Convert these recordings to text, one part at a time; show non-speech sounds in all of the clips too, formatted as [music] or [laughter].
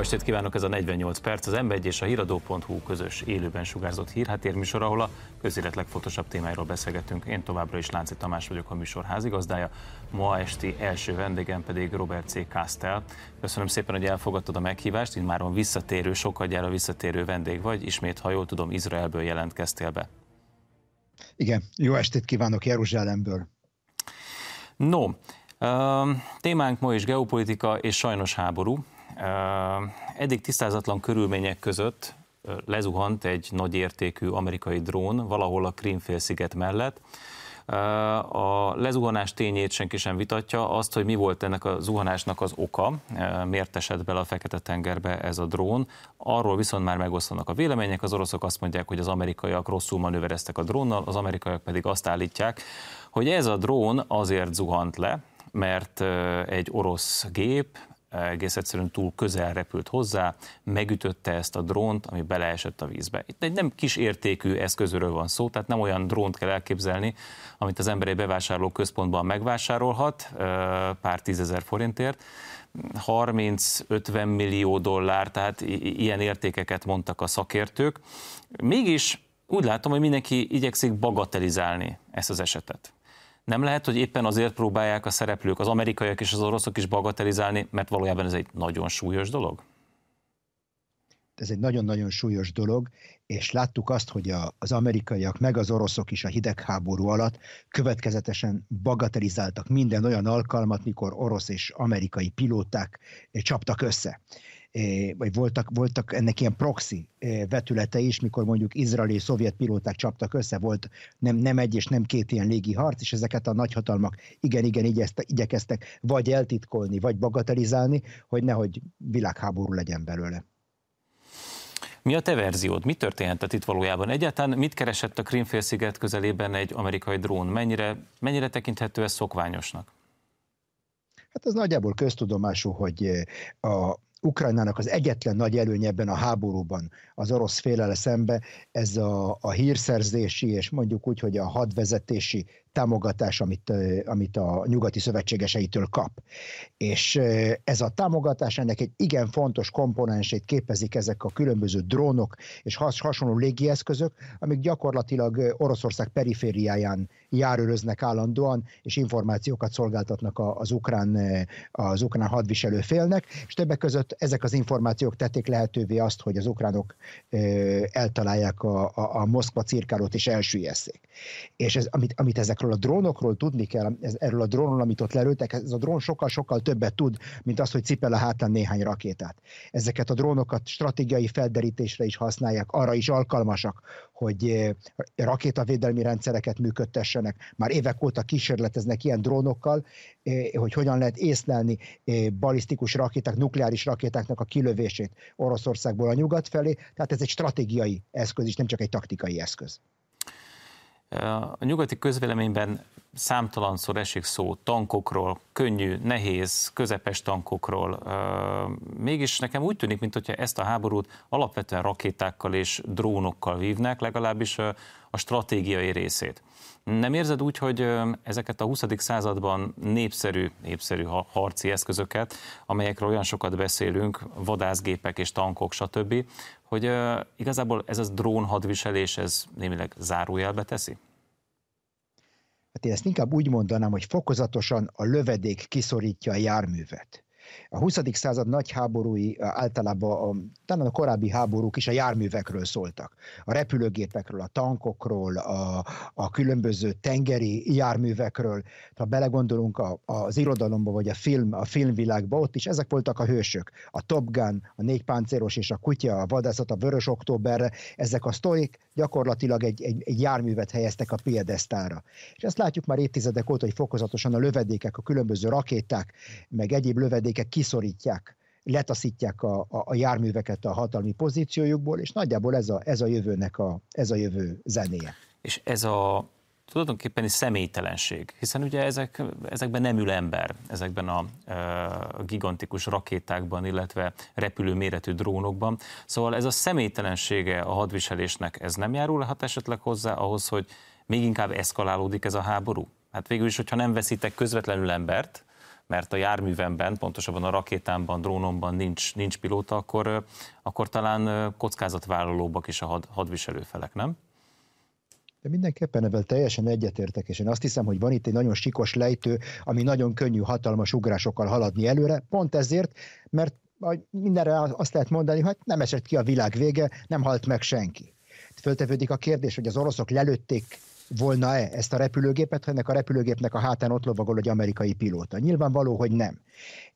estét kívánok, ez a 48 perc, az m és a híradó.hu közös élőben sugárzott hírhátérműsor, ahol a közélet legfontosabb témáiról beszélgetünk. Én továbbra is Lánci Tamás vagyok, a műsor házigazdája. Ma esti első vendégem pedig Robert C. Kastel. Köszönöm szépen, hogy elfogadtad a meghívást, így már visszatérő, sokkal gyára visszatérő vendég vagy. Ismét, ha jól tudom, Izraelből jelentkeztél be. Igen, jó estét kívánok Jeruzsálemből. No, témánk ma is geopolitika és sajnos háború. Eddig tisztázatlan körülmények között lezuhant egy nagy értékű amerikai drón valahol a Krímfélsziget mellett. A lezuhanás tényét senki sem vitatja, azt, hogy mi volt ennek a zuhanásnak az oka, miért esett bele a Fekete-tengerbe ez a drón. Arról viszont már megosztanak a vélemények, az oroszok azt mondják, hogy az amerikaiak rosszul manővereztek a drónnal, az amerikaiak pedig azt állítják, hogy ez a drón azért zuhant le, mert egy orosz gép egész egyszerűen túl közel repült hozzá, megütötte ezt a drónt, ami beleesett a vízbe. Itt egy nem kis értékű eszközről van szó, tehát nem olyan drónt kell elképzelni, amit az ember egy bevásárló központban megvásárolhat pár tízezer forintért, 30-50 millió dollár, tehát ilyen értékeket mondtak a szakértők. Mégis úgy látom, hogy mindenki igyekszik bagatelizálni ezt az esetet. Nem lehet, hogy éppen azért próbálják a szereplők, az amerikaiak és az oroszok is bagatelizálni, mert valójában ez egy nagyon súlyos dolog? Ez egy nagyon-nagyon súlyos dolog, és láttuk azt, hogy a, az amerikaiak meg az oroszok is a hidegháború alatt következetesen bagatelizáltak minden olyan alkalmat, mikor orosz és amerikai pilóták csaptak össze vagy voltak, voltak ennek ilyen proxy vetülete is, mikor mondjuk izraeli szovjet pilóták csaptak össze, volt nem, nem egy és nem két ilyen légi harc, és ezeket a nagyhatalmak igen-igen igyekeztek vagy eltitkolni, vagy bagatelizálni, hogy nehogy világháború legyen belőle. Mi a te verziód? Mi történhetett itt valójában? Egyáltalán mit keresett a Krimfélsziget közelében egy amerikai drón? Mennyire, mennyire tekinthető ez szokványosnak? Hát ez nagyjából köztudomású, hogy a Ukrajnának az egyetlen nagy előnye ebben a háborúban az orosz félele szembe, ez a, a hírszerzési és mondjuk úgy, hogy a hadvezetési támogatás, amit, amit a nyugati szövetségeseitől kap. És ez a támogatás ennek egy igen fontos komponensét képezik ezek a különböző drónok és has, hasonló légieszközök, amik gyakorlatilag Oroszország perifériáján járőröznek állandóan, és információkat szolgáltatnak az ukrán, az ukrán hadviselő félnek, és többek között ezek az információk tették lehetővé azt, hogy az ukránok eltalálják a, a, a Moszkva cirkálót és elsüllyeszék. És ez, amit, amit ezek ezekről a drónokról tudni kell, ez, erről a drónról, amit ott lelőttek, ez a drón sokkal-sokkal többet tud, mint az, hogy cipel a hátán néhány rakétát. Ezeket a drónokat stratégiai felderítésre is használják, arra is alkalmasak, hogy eh, rakétavédelmi rendszereket működtessenek. Már évek óta kísérleteznek ilyen drónokkal, eh, hogy hogyan lehet észlelni eh, balisztikus rakéták, nukleáris rakétáknak a kilövését Oroszországból a nyugat felé. Tehát ez egy stratégiai eszköz, és nem csak egy taktikai eszköz. A nyugati közvéleményben számtalanszor esik szó tankokról, könnyű, nehéz, közepes tankokról. Mégis nekem úgy tűnik, mintha ezt a háborút alapvetően rakétákkal és drónokkal vívnek, legalábbis a stratégiai részét. Nem érzed úgy, hogy ezeket a 20. században népszerű, népszerű harci eszközöket, amelyekről olyan sokat beszélünk, vadászgépek és tankok, stb., hogy igazából ez az drón hadviselés, ez némileg zárójelbe teszi? Hát én ezt inkább úgy mondanám, hogy fokozatosan a lövedék kiszorítja a járművet. A 20. század nagy háborúi általában, a, talán a korábbi háborúk is a járművekről szóltak. A repülőgépekről, a tankokról, a, a különböző tengeri járművekről. Ha belegondolunk a, az irodalomba, vagy a film, a filmvilágba, ott is ezek voltak a hősök. A Top Gun, a négy páncélos és a kutya, a vadászat, a vörös októberre, ezek a sztorik gyakorlatilag egy, egy, egy járművet helyeztek a piedesztára. És ezt látjuk már évtizedek óta, hogy fokozatosan a lövedékek, a különböző rakéták, meg egyéb lövedékek kiszorítják letaszítják a, a, a járműveket a hatalmi pozíciójukból, és nagyjából ez a, ez a jövőnek a, ez a jövő zenéje. És ez a tulajdonképpen egy személytelenség, hiszen ugye ezek, ezekben nem ül ember, ezekben a, a gigantikus rakétákban, illetve repülő méretű drónokban. Szóval ez a személytelensége a hadviselésnek, ez nem járulhat esetleg hozzá ahhoz, hogy még inkább eszkalálódik ez a háború? Hát végül is, hogyha nem veszítek közvetlenül embert, mert a járművemben, pontosabban a rakétámban, drónomban nincs, nincs pilóta, akkor, akkor talán kockázatvállalóbbak is a had, hadviselő felek, nem? De mindenképpen ebben teljesen egyetértek, és én azt hiszem, hogy van itt egy nagyon sikos lejtő, ami nagyon könnyű, hatalmas ugrásokkal haladni előre, pont ezért, mert mindenre azt lehet mondani, hogy nem esett ki a világ vége, nem halt meg senki. Föltevődik a kérdés, hogy az oroszok lelőtték volna-e ezt a repülőgépet, ennek a repülőgépnek a hátán ott lovagol egy amerikai pilóta. Nyilvánvaló, hogy nem.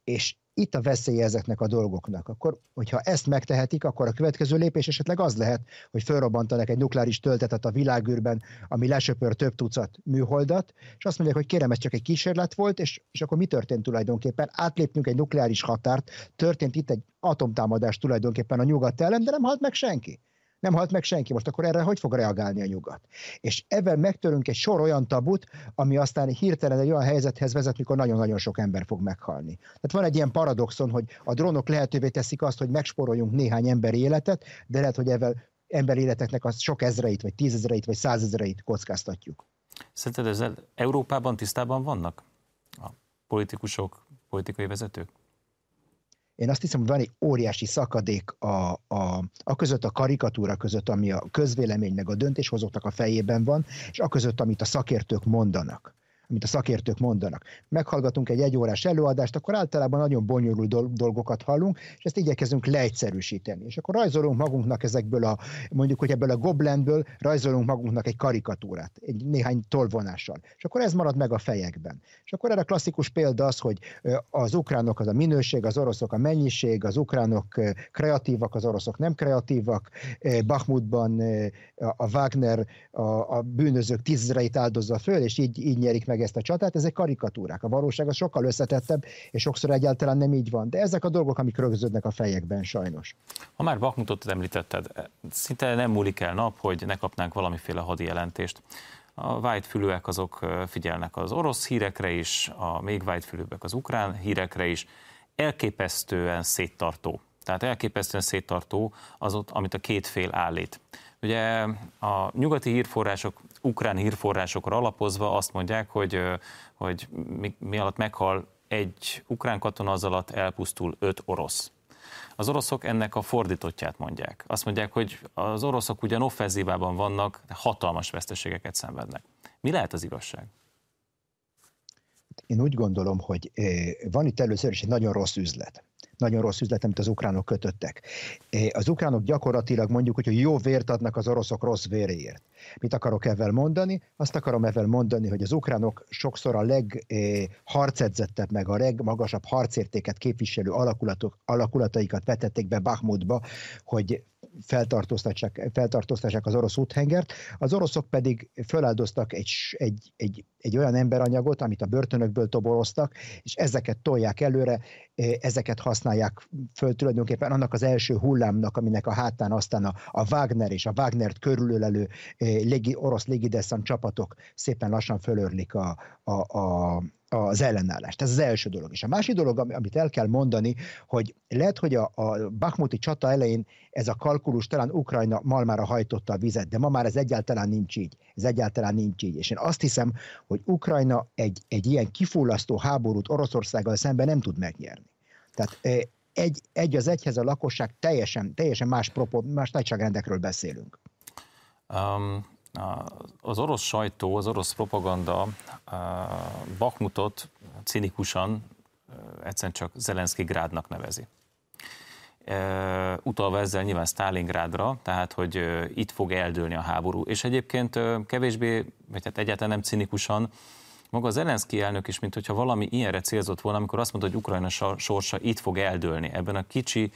És itt a veszélye ezeknek a dolgoknak. Akkor, hogyha ezt megtehetik, akkor a következő lépés esetleg az lehet, hogy felrobbantanak egy nukleáris töltetet a világűrben, ami lesöpör több tucat műholdat, és azt mondják, hogy kérem, ez csak egy kísérlet volt, és, és akkor mi történt tulajdonképpen? Átléptünk egy nukleáris határt, történt itt egy atomtámadás tulajdonképpen a nyugat ellen, de nem halt meg senki nem halt meg senki. Most akkor erre hogy fog reagálni a nyugat? És ebben megtörünk egy sor olyan tabut, ami aztán hirtelen egy olyan helyzethez vezet, mikor nagyon-nagyon sok ember fog meghalni. Tehát van egy ilyen paradoxon, hogy a drónok lehetővé teszik azt, hogy megsporoljunk néhány emberi életet, de lehet, hogy ebben emberi életeknek az sok ezreit, vagy tízezreit, vagy százezreit kockáztatjuk. Szerinted ezzel Európában tisztában vannak a politikusok, politikai vezetők? Én azt hiszem, hogy van egy óriási szakadék a, a, a között a karikatúra között, ami a közvélemény meg a döntéshozóknak a fejében van, és a között, amit a szakértők mondanak amit a szakértők mondanak. Meghallgatunk egy egyórás előadást, akkor általában nagyon bonyolult dolgokat hallunk, és ezt igyekezünk leegyszerűsíteni. És akkor rajzolunk magunknak ezekből a, mondjuk, hogy ebből a goblenből rajzolunk magunknak egy karikatúrát, egy néhány tolvonással. És akkor ez marad meg a fejekben. És akkor erre klasszikus példa az, hogy az ukránok az a minőség, az oroszok a mennyiség, az ukránok kreatívak, az oroszok nem kreatívak, Bakhmutban a Wagner a, a bűnözők tízezreit áldozza föl, és így, így nyerik meg ezt a csatát, ezek karikatúrák. A valóság az sokkal összetettebb, és sokszor egyáltalán nem így van. De ezek a dolgok, amik rögződnek a fejekben sajnos. Ha már Bakmutot említetted, szinte nem múlik el nap, hogy ne kapnánk valamiféle hadi jelentést. A vájtfülűek azok figyelnek az orosz hírekre is, a még vájtfülűbbek az ukrán hírekre is. Elképesztően széttartó. Tehát elképesztően széttartó az amit a két fél állít. Ugye a nyugati hírforrások, ukrán hírforrásokra alapozva azt mondják, hogy, hogy mi, mi alatt meghal egy ukrán katona, az alatt elpusztul öt orosz. Az oroszok ennek a fordítottját mondják. Azt mondják, hogy az oroszok ugyan offenzívában vannak, de hatalmas veszteségeket szenvednek. Mi lehet az igazság? Én úgy gondolom, hogy van itt először is egy nagyon rossz üzlet nagyon rossz üzlet, amit az ukránok kötöttek. Az ukránok gyakorlatilag mondjuk, hogy jó vért adnak az oroszok rossz véréért. Mit akarok ezzel mondani? Azt akarom ezzel mondani, hogy az ukránok sokszor a legharcedzettebb, meg a legmagasabb harcértéket képviselő alakulatok, alakulataikat vetették be Bakhmutba, hogy feltartóztassák, feltartóztassák az orosz úthengert, az oroszok pedig feláldoztak egy, egy, egy, egy olyan emberanyagot, amit a börtönökből toboroztak, és ezeket tolják előre, ezeket használják föl tulajdonképpen annak az első hullámnak, aminek a hátán aztán a, a Wagner és a Wagnert körülölelő légi, orosz légideszant csapatok szépen lassan fölörlik a, a, a, az ellenállást. Ez az első dolog. És a másik dolog, amit el kell mondani, hogy lehet, hogy a, a Bakhmuti csata elején ez a kalkulus talán Ukrajna malmára hajtotta a vizet, de ma már ez egyáltalán nincs így. Ez egyáltalán nincs így. És én azt hiszem, hogy Ukrajna egy, egy ilyen kifullasztó háborút Oroszországgal szemben nem tud megnyerni. Tehát egy, egy az egyhez a lakosság teljesen, teljesen más, propo, más nagyságrendekről beszélünk. Um, az orosz sajtó, az orosz propaganda Bakmutot cinikusan egyszerűen csak Zelenszky grádnak nevezi. Utalva ezzel nyilván Stalingrádra, tehát hogy itt fog eldőlni a háború. És egyébként kevésbé, vagy hát egyáltalán nem cinikusan, maga Zelenszky elnök is, mint hogyha valami ilyenre célzott volna, amikor azt mondta, hogy Ukrajna sorsa itt fog eldőlni, ebben a kicsi,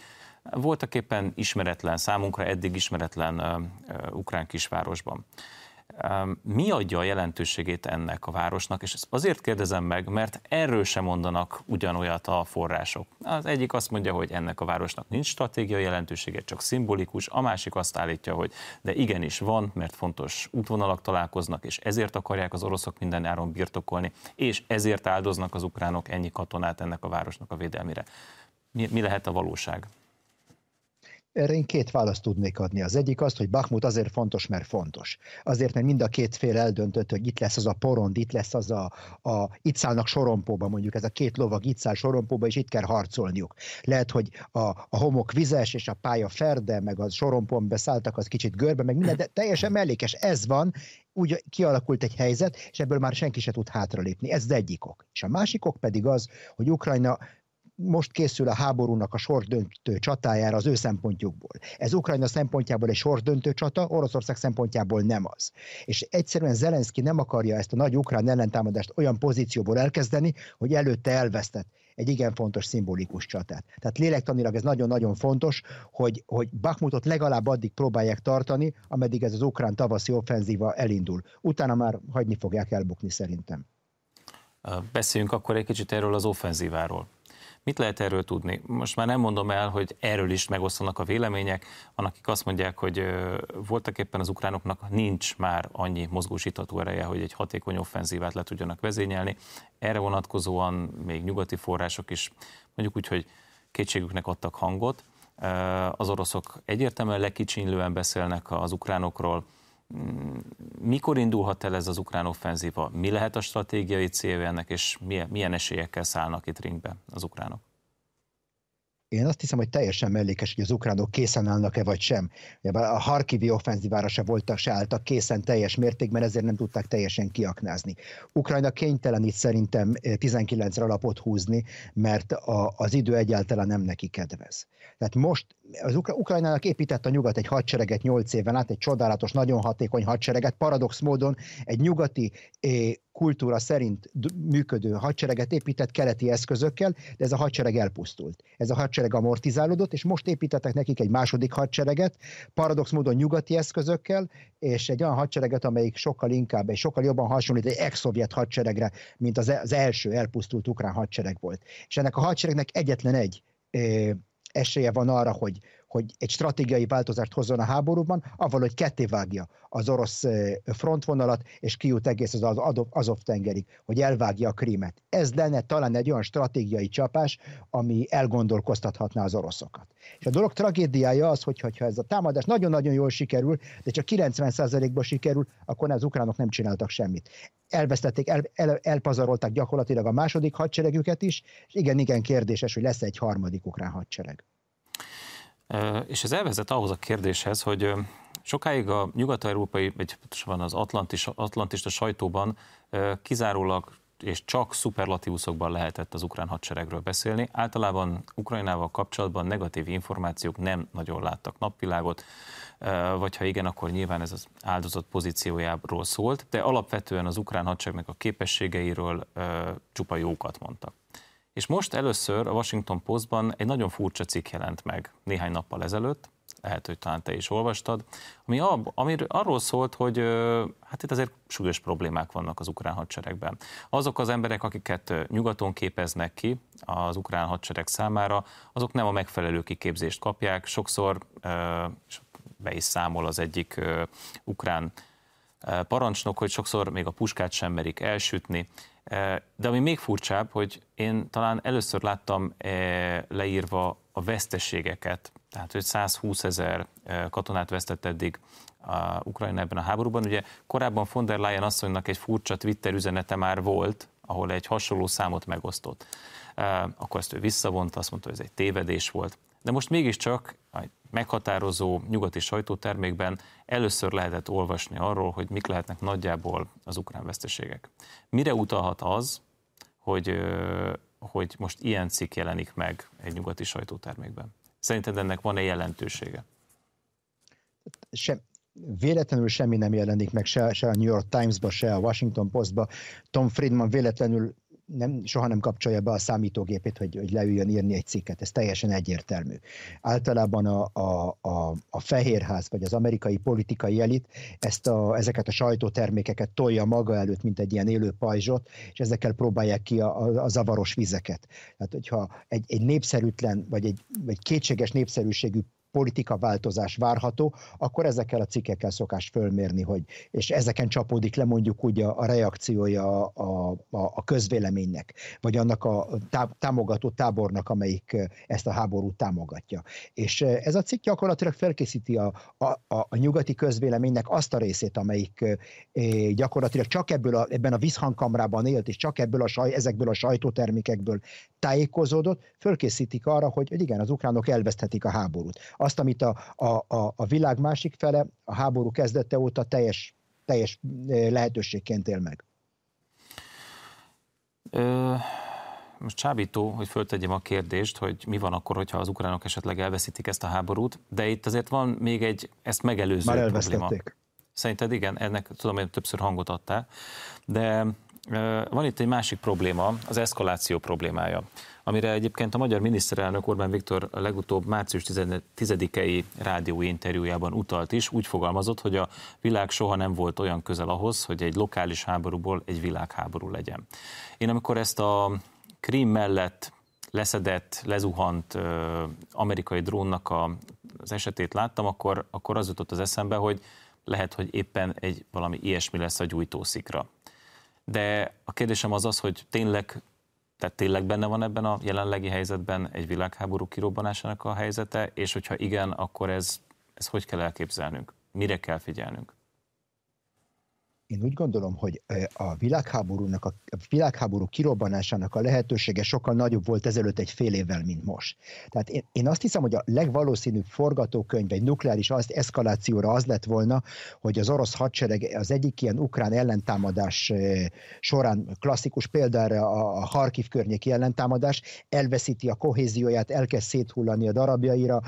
voltak éppen ismeretlen, számunkra eddig ismeretlen ukrán kisvárosban. Mi adja a jelentőségét ennek a városnak, és ezt azért kérdezem meg, mert erről sem mondanak ugyanolyat a források. Az egyik azt mondja, hogy ennek a városnak nincs stratégiai jelentősége, csak szimbolikus, a másik azt állítja, hogy de igenis van, mert fontos útvonalak találkoznak, és ezért akarják az oroszok minden áron birtokolni, és ezért áldoznak az ukránok ennyi katonát ennek a városnak a védelmére. Mi, mi lehet a valóság? Erre én két választ tudnék adni. Az egyik az, hogy Bakhmut azért fontos, mert fontos. Azért, mert mind a két fél eldöntött, hogy itt lesz az a porond, itt lesz az a, a itt szállnak sorompóba, mondjuk ez a két lovag itt száll sorompóba, és itt kell harcolniuk. Lehet, hogy a, a homok vizes, és a pálya ferde, meg a sorompón beszálltak, az kicsit görbe, meg minden, de teljesen mellékes. Ez van, úgy kialakult egy helyzet, és ebből már senki se tud hátralépni. Ez az egyik ok. És a másik ok pedig az, hogy Ukrajna most készül a háborúnak a sorsdöntő csatájára az ő szempontjukból. Ez Ukrajna szempontjából egy sorsdöntő csata, Oroszország szempontjából nem az. És egyszerűen Zelenszky nem akarja ezt a nagy ukrán ellentámadást olyan pozícióból elkezdeni, hogy előtte elvesztett egy igen fontos szimbolikus csatát. Tehát lélektanilag ez nagyon-nagyon fontos, hogy, hogy Bakhmutot legalább addig próbálják tartani, ameddig ez az ukrán tavaszi offenzíva elindul. Utána már hagyni fogják elbukni szerintem. Beszéljünk akkor egy kicsit erről az offenzíváról. Mit lehet erről tudni? Most már nem mondom el, hogy erről is megosztanak a vélemények. Van, akik azt mondják, hogy voltak éppen az ukránoknak nincs már annyi mozgósítható ereje, hogy egy hatékony offenzívát le tudjanak vezényelni. Erre vonatkozóan még nyugati források is mondjuk úgy, hogy kétségüknek adtak hangot. Az oroszok egyértelműen lekicsinlően beszélnek az ukránokról, mikor indulhat el ez az ukrán offenzíva? Mi lehet a stratégiai célja ennek, és milyen, milyen esélyekkel szállnak itt ringbe az ukránok? Én azt hiszem, hogy teljesen mellékes, hogy az ukránok készen állnak-e vagy sem. A Harkivi offenzívára se voltak, se álltak készen teljes mértékben, ezért nem tudták teljesen kiaknázni. Ukrajna kénytelen itt szerintem 19-re alapot húzni, mert a, az idő egyáltalán nem neki kedvez. Tehát most az Ukrajnának épített a nyugat egy hadsereget 8 éven át, egy csodálatos, nagyon hatékony hadsereget, paradox módon egy nyugati kultúra szerint működő hadsereget épített keleti eszközökkel, de ez a hadsereg elpusztult. Ez a hadsereg amortizálódott, és most építettek nekik egy második hadsereget, paradox módon nyugati eszközökkel, és egy olyan hadsereget, amelyik sokkal inkább, és sokkal jobban hasonlít egy ex-szovjet hadseregre, mint az, az első elpusztult ukrán hadsereg volt. És ennek a hadseregnek egyetlen egy esélye van arra, hogy, hogy egy stratégiai változást hozzon a háborúban, avval, hogy ketté vágja az orosz frontvonalat, és kijut egész az Azov-tengerig, hogy elvágja a krímet. Ez lenne talán egy olyan stratégiai csapás, ami elgondolkoztathatná az oroszokat. És a dolog tragédiája az, hogy ha ez a támadás nagyon-nagyon jól sikerül, de csak 90%-ban sikerül, akkor az ukránok nem csináltak semmit. Elvesztették, el, el, elpazarolták gyakorlatilag a második hadseregüket is, és igen, igen kérdéses, hogy lesz egy harmadik ukrán hadsereg. És ez elvezet ahhoz a kérdéshez, hogy sokáig a nyugat-európai, vagy pontosabban az atlantis, atlantista sajtóban kizárólag és csak szuperlatívuszokban lehetett az ukrán hadseregről beszélni. Általában Ukrajnával kapcsolatban negatív információk nem nagyon láttak napvilágot, vagy ha igen, akkor nyilván ez az áldozat pozíciójáról szólt, de alapvetően az ukrán hadseregnek a képességeiről csupa jókat mondtak. És most először a Washington Postban egy nagyon furcsa cikk jelent meg néhány nappal ezelőtt, lehet, hogy talán te is olvastad, ami, ab, ami arról szólt, hogy hát itt azért súlyos problémák vannak az ukrán hadseregben. Azok az emberek, akiket nyugaton képeznek ki az ukrán hadsereg számára, azok nem a megfelelő kiképzést kapják, sokszor, be is számol az egyik ukrán parancsnok, hogy sokszor még a puskát sem merik elsütni, de ami még furcsább, hogy én talán először láttam leírva a veszteségeket, tehát hogy 120 ezer katonát vesztett eddig a Ukrajna ebben a háborúban. Ugye korábban von der Leyen asszonynak egy furcsa Twitter üzenete már volt, ahol egy hasonló számot megosztott. Akkor ezt ő visszavonta, azt mondta, hogy ez egy tévedés volt. De most mégiscsak meghatározó nyugati sajtótermékben először lehetett olvasni arról, hogy mik lehetnek nagyjából az ukrán veszteségek. Mire utalhat az, hogy, hogy most ilyen cikk jelenik meg egy nyugati sajtótermékben? Szerinted ennek van-e jelentősége? Sem, véletlenül semmi nem jelenik meg se, se a New York Times-ba, se a Washington Post-ba. Tom Friedman véletlenül nem, soha nem kapcsolja be a számítógépét, hogy, hogy leüljön írni egy cikket, ez teljesen egyértelmű. Általában a, a, a, a Fehérház vagy az amerikai politikai elit ezt a, ezeket a sajtótermékeket tolja maga előtt, mint egy ilyen élő pajzsot, és ezekkel próbálják ki a, a, a zavaros vizeket. Tehát, hogyha egy, egy népszerűtlen, vagy egy, egy kétséges népszerűségű változás várható, akkor ezekkel a cikkekkel szokás fölmérni, hogy, és ezeken csapódik le mondjuk úgy a, a reakciója a, a, a közvéleménynek, vagy annak a tá, támogató tábornak, amelyik ezt a háborút támogatja. És ez a cikk gyakorlatilag felkészíti a, a, a, a nyugati közvéleménynek azt a részét, amelyik gyakorlatilag csak ebből a, ebben a visszhangkamrában élt, és csak ebből a saj, ezekből a sajtótermékekből tájékozódott, fölkészítik arra, hogy, hogy igen, az ukránok elveszthetik a háborút. Azt, amit a, a, a, a világ másik fele a háború kezdete óta teljes, teljes lehetőségként él meg. Ö, most csábító, hogy föltegyem a kérdést, hogy mi van akkor, hogyha az ukránok esetleg elveszítik ezt a háborút, de itt azért van még egy ezt megelőző Már probléma. Szerinted igen, ennek tudom, hogy többször hangot adtál, de van itt egy másik probléma, az eszkaláció problémája, amire egyébként a magyar miniszterelnök Orbán Viktor legutóbb március 10-i rádió interjújában utalt is, úgy fogalmazott, hogy a világ soha nem volt olyan közel ahhoz, hogy egy lokális háborúból egy világháború legyen. Én amikor ezt a Krím mellett leszedett, lezuhant amerikai drónnak a, az esetét láttam, akkor, akkor az jutott az eszembe, hogy lehet, hogy éppen egy valami ilyesmi lesz a gyújtószikra de a kérdésem az az, hogy tényleg, tehát tényleg benne van ebben a jelenlegi helyzetben egy világháború kirobbanásának a helyzete, és hogyha igen, akkor ez, ez hogy kell elképzelnünk? Mire kell figyelnünk? Én úgy gondolom, hogy a világháborúnak, a világháború kirobbanásának a lehetősége sokkal nagyobb volt ezelőtt egy fél évvel, mint most. Tehát én, én azt hiszem, hogy a legvalószínűbb forgatókönyv egy nukleáris az eszkalációra az lett volna, hogy az orosz hadsereg az egyik ilyen ukrán ellentámadás során klasszikus példára a Harkiv környéki ellentámadás elveszíti a kohézióját, elkezd széthullani a darabjaira,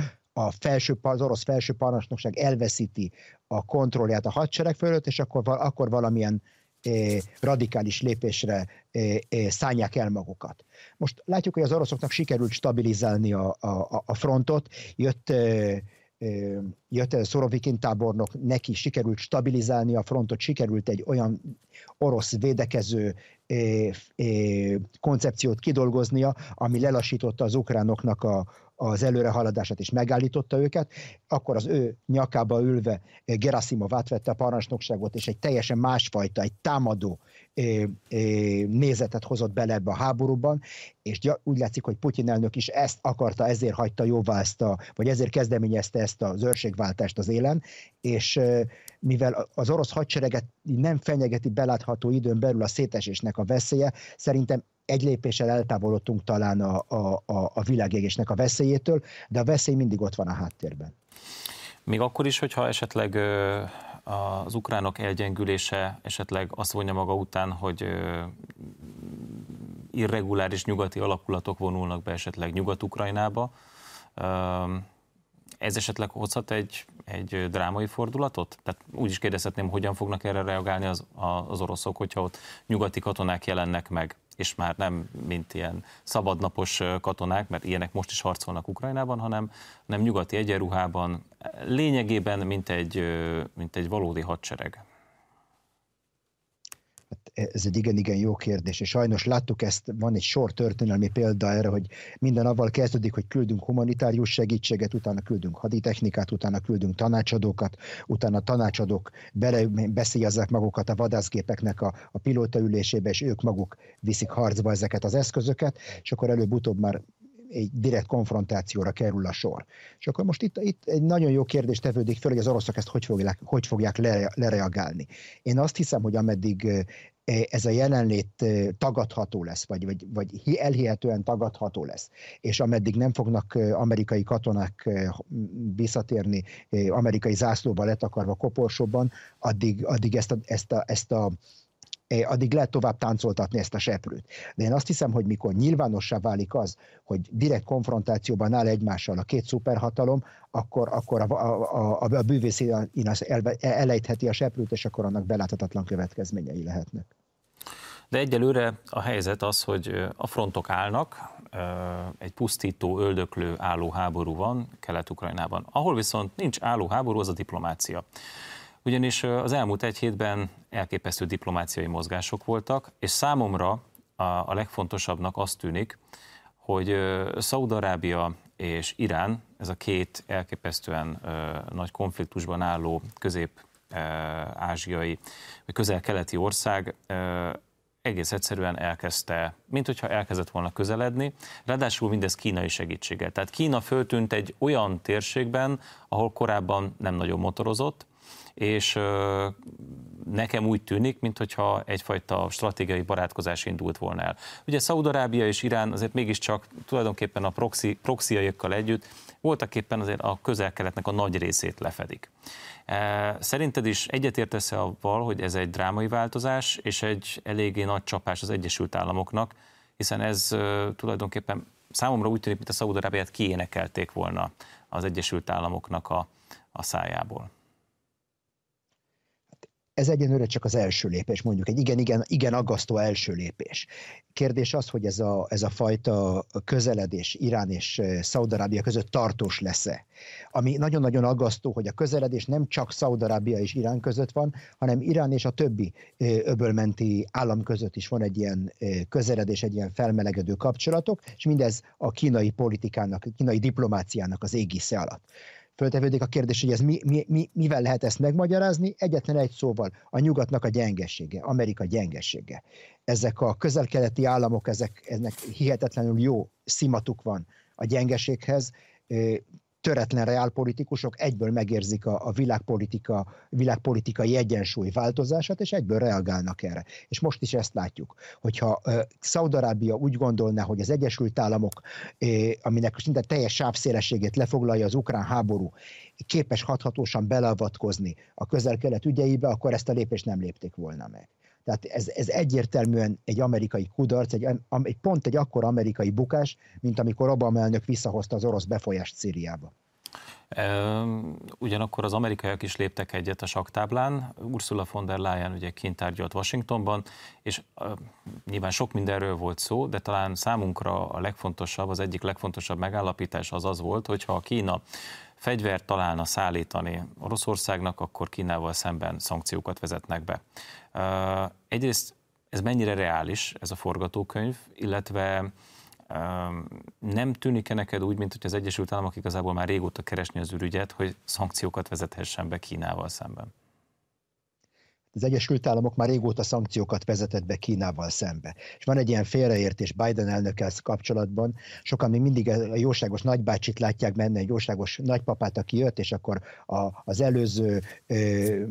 a felső, az orosz felső parancsnokság elveszíti a kontrollját a hadsereg fölött, és akkor, akkor valamilyen eh, radikális lépésre eh, eh, szállják el magukat. Most látjuk, hogy az oroszoknak sikerült stabilizálni a, a, a frontot, jött jött el Szorovikin tábornok, neki sikerült stabilizálni a frontot, sikerült egy olyan orosz védekező koncepciót kidolgoznia, ami lelassította az ukránoknak a, az előrehaladását és megállította őket, akkor az ő nyakába ülve Gerasimov átvette a parancsnokságot, és egy teljesen másfajta, egy támadó nézetet hozott bele ebbe a háborúban, és úgy látszik, hogy Putyin elnök is ezt akarta, ezért hagyta jóvá ezt a, vagy ezért kezdeményezte ezt az őrségváltást az élen, és mivel az orosz hadsereget nem fenyegeti belátható időn belül a szétesésnek a veszélye, szerintem egy lépéssel eltávolodtunk talán a, a, a, világégésnek a veszélyétől, de a veszély mindig ott van a háttérben. Még akkor is, hogyha esetleg az ukránok elgyengülése esetleg azt vonja maga után, hogy irreguláris nyugati alakulatok vonulnak be esetleg Nyugat-Ukrajnába, ez esetleg hozhat egy, egy drámai fordulatot? Tehát úgy is kérdezhetném, hogyan fognak erre reagálni az, az oroszok, hogyha ott nyugati katonák jelennek meg és már nem mint ilyen szabadnapos katonák, mert ilyenek most is harcolnak Ukrajnában, hanem, nem nyugati egyenruhában, lényegében mint egy, mint egy valódi hadsereg. Ez egy igen-igen jó kérdés, és sajnos láttuk ezt, van egy sor történelmi példa erre, hogy minden avval kezdődik, hogy küldünk humanitárius segítséget, utána küldünk haditechnikát, utána küldünk tanácsadókat, utána tanácsadók bele, beszéljezzek magukat a vadászgépeknek a, a pilótaülésébe, és ők maguk viszik harcba ezeket az eszközöket, és akkor előbb-utóbb már egy direkt konfrontációra kerül a sor. És akkor most itt, itt egy nagyon jó kérdés tevődik fel, hogy az oroszok ezt hogy fogják, hogy fogják le, lereagálni. Én azt hiszem, hogy ameddig ez a jelenlét tagadható lesz, vagy, vagy, vagy elhihetően tagadható lesz, és ameddig nem fognak amerikai katonák visszatérni amerikai zászlóba letakarva koporsóban, addig, addig ezt a, ezt a, ezt a addig lehet tovább táncoltatni ezt a seprőt. De én azt hiszem, hogy mikor nyilvánossá válik az, hogy direkt konfrontációban áll egymással a két szuperhatalom, akkor, akkor a, a, a, a bűvész elejtheti a seprőt, és akkor annak beláthatatlan következményei lehetnek. De egyelőre a helyzet az, hogy a frontok állnak, egy pusztító, öldöklő álló háború van Kelet-Ukrajnában. Ahol viszont nincs álló háború, az a diplomácia ugyanis az elmúlt egy hétben elképesztő diplomáciai mozgások voltak, és számomra a, legfontosabbnak azt tűnik, hogy Szaudarábia és Irán, ez a két elképesztően nagy konfliktusban álló közép-ázsiai, vagy közel-keleti ország egész egyszerűen elkezdte, mint hogyha elkezdett volna közeledni, ráadásul mindez kínai segítséggel. Tehát Kína föltűnt egy olyan térségben, ahol korábban nem nagyon motorozott, és nekem úgy tűnik, mintha egyfajta stratégiai barátkozás indult volna el. Ugye Szaudarábia és Irán azért mégiscsak tulajdonképpen a proxy, proxiaikkal együtt voltak éppen azért a közel-keletnek a nagy részét lefedik. Szerinted is egyetértesz-e avval, hogy ez egy drámai változás, és egy eléggé nagy csapás az Egyesült Államoknak, hiszen ez tulajdonképpen számomra úgy tűnik, mint a Szaudarábiát kiénekelték volna az Egyesült Államoknak a, a szájából ez egyenlőre csak az első lépés, mondjuk egy igen, igen, igen aggasztó első lépés. Kérdés az, hogy ez a, ez a fajta közeledés Irán és Szaudarábia között tartós lesz-e. Ami nagyon-nagyon aggasztó, hogy a közeledés nem csak Szaudarábia és Irán között van, hanem Irán és a többi öbölmenti állam között is van egy ilyen közeledés, egy ilyen felmelegedő kapcsolatok, és mindez a kínai politikának, a kínai diplomáciának az égisze alatt föltevődik a kérdés, hogy ez mi, mi, mi, mivel lehet ezt megmagyarázni? Egyetlen egy szóval, a nyugatnak a gyengessége, Amerika gyengessége. Ezek a közel-keleti államok, ezek, ennek hihetetlenül jó szimatuk van a gyengeséghez, töretlen reálpolitikusok egyből megérzik a, a világpolitika, világpolitikai egyensúly változását, és egyből reagálnak erre. És most is ezt látjuk, hogyha uh, Szaudarábia úgy gondolná, hogy az Egyesült Államok, uh, aminek szinte teljes sávszélességét lefoglalja az ukrán háború, képes hathatósan beleavatkozni a közel-kelet ügyeibe, akkor ezt a lépést nem lépték volna meg. Tehát ez, ez egyértelműen egy amerikai kudarc, egy, egy pont egy akkor amerikai bukás, mint amikor Obama elnök visszahozta az orosz befolyást Szíriába. Ugyanakkor az amerikaiak is léptek egyet a saktáblán. Ursula von der Leyen ugye kint tárgyalt Washingtonban, és nyilván sok mindenről volt szó, de talán számunkra a legfontosabb, az egyik legfontosabb megállapítás az az volt, hogyha a Kína fegyvert találna szállítani Oroszországnak, akkor Kínával szemben szankciókat vezetnek be. Egyrészt ez mennyire reális, ez a forgatókönyv, illetve nem tűnik-e neked úgy, mint hogy az Egyesült Államok igazából már régóta keresni az ürügyet, hogy szankciókat vezethessen be Kínával szemben? Az Egyesült Államok már régóta szankciókat vezetett be Kínával szembe. És van egy ilyen félreértés Biden elnökkel kapcsolatban. Sokan még mindig a jóságos nagybácsit látják benne, egy jóságos nagypapát, aki jött, és akkor a, az előző ö,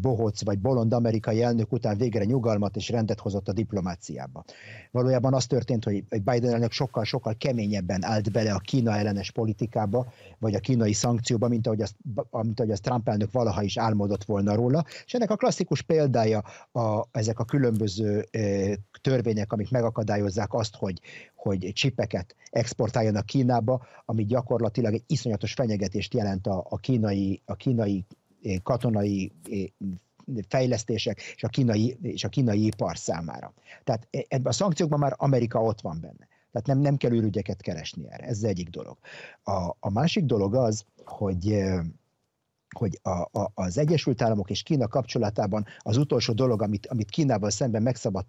bohóc vagy bolond amerikai elnök után végre nyugalmat és rendet hozott a diplomáciába. Valójában az történt, hogy Biden elnök sokkal-sokkal keményebben állt bele a Kína ellenes politikába, vagy a kínai szankcióba, mint ahogy azt, mint ahogy azt Trump elnök valaha is álmodott volna róla. És ennek a klasszikus példája a, ezek a különböző törvények, amik megakadályozzák azt, hogy, hogy csipeket exportáljanak Kínába, ami gyakorlatilag egy iszonyatos fenyegetést jelent a, a kínai, a kínai katonai fejlesztések és a kínai, és a kínai ipar számára. Tehát e, ebben a szankciókban már Amerika ott van benne. Tehát nem, nem kell ürügyeket keresni erre. Ez az egyik dolog. A, a másik dolog az, hogy hogy a, a, az Egyesült Államok és Kína kapcsolatában az utolsó dolog, amit, amit Kínával szemben megszabad